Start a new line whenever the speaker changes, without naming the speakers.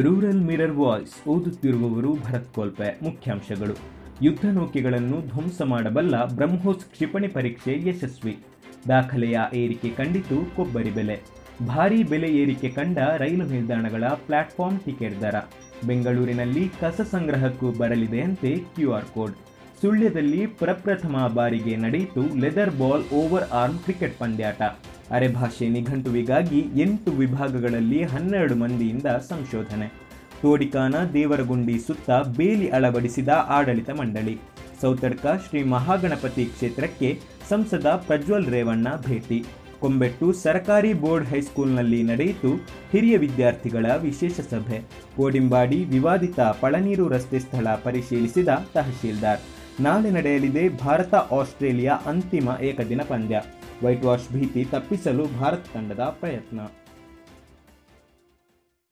Rural mirror voice ಓದುತ್ತಿರುವವರು ಭರತ್ ಕೋಲ್ಪೆ, ಮುಖ್ಯಾಂಶಗಳು. ಯುದ್ಧ ನೌಕೆಗಳನ್ನು ಧ್ವಂಸ ಮಾಡಬಲ್ಲ ಬ್ರಹ್ಮೋಸ್ ಕ್ಷಿಪಣಿ ಪರೀಕ್ಷೆ ಯಶಸ್ವಿ. ದಾಖಲೆಯ ಏರಿಕೆ ಕಂಡಿತು ಕೊಬ್ಬರಿ ಬೆಲೆ. ಭಾರೀ ಬೆಲೆ ಏರಿಕೆ ಕಂಡ ರೈಲು ನಿಲ್ದಾಣಗಳ ಪ್ಲಾಟ್ಫಾರ್ಮ್ ಟಿಕೆಟ್ ದರ. ಬೆಂಗಳೂರಿನಲ್ಲಿ ಕಸ ಸಂಗ್ರಹಕ್ಕೂ ಬರಲಿದೆಯಂತೆ ಕ್ಯೂಆರ್ ಕೋಡ್. ಸುಳ್ಯದಲ್ಲಿ ಪ್ರಪ್ರಥಮ ಬಾರಿಗೆ ನಡೆಯಿತು leather ball over arm cricket ಪಂದ್ಯಾಟ. ಅರೆಭಾಷೆ ನಿಘಂಟುವಿಗಾಗಿ ಎಂಟು ವಿಭಾಗಗಳಲ್ಲಿ ಹನ್ನೆರಡು ಮಂದಿಯಿಂದ ಸಂಶೋಧನೆ. ತೋಡಿಕಾನ ದೇವರಗುಂಡಿ ಸುತ್ತ ಬೇಲಿ ಅಳವಡಿಸಿದ ಆಡಳಿತ ಮಂಡಳಿ. ಸೌತಡ್ಕ ಶ್ರೀ ಮಹಾಗಣಪತಿ ಕ್ಷೇತ್ರಕ್ಕೆ ಸಂಸದ ಪ್ರಜ್ವಲ್ ರೇವಣ್ಣ ಭೇಟಿ. ಕೊಂಬೆಟ್ಟು ಸರ್ಕಾರಿ ಬೋರ್ಡ್ ಹೈಸ್ಕೂಲ್ನಲ್ಲಿ ನಡೆಯಿತು ಹಿರಿಯ ವಿದ್ಯಾರ್ಥಿಗಳ ವಿಶೇಷ ಸಭೆ. ಕೋಡಿಂಬಾಡಿ ವಿವಾದಿತ ಪಳನೀರು ರಸ್ತೆ ಸ್ಥಳ ಪರಿಶೀಲಿಸಿದ ತಹಶೀಲ್ದಾರ್. ನಾಳೆ ನಡೆಯಲಿದೆ ಭಾರತ ಆಸ್ಟ್ರೇಲಿಯಾ ಅಂತಿಮ ಏಕದಿನ ಪಂದ್ಯ. ವೈಟ್ ವಾಶ್ ಭೀತಿ ತಪ್ಪಿಸಲು ಭಾರತ ತಂಡದ ಪ್ರಯತ್ನ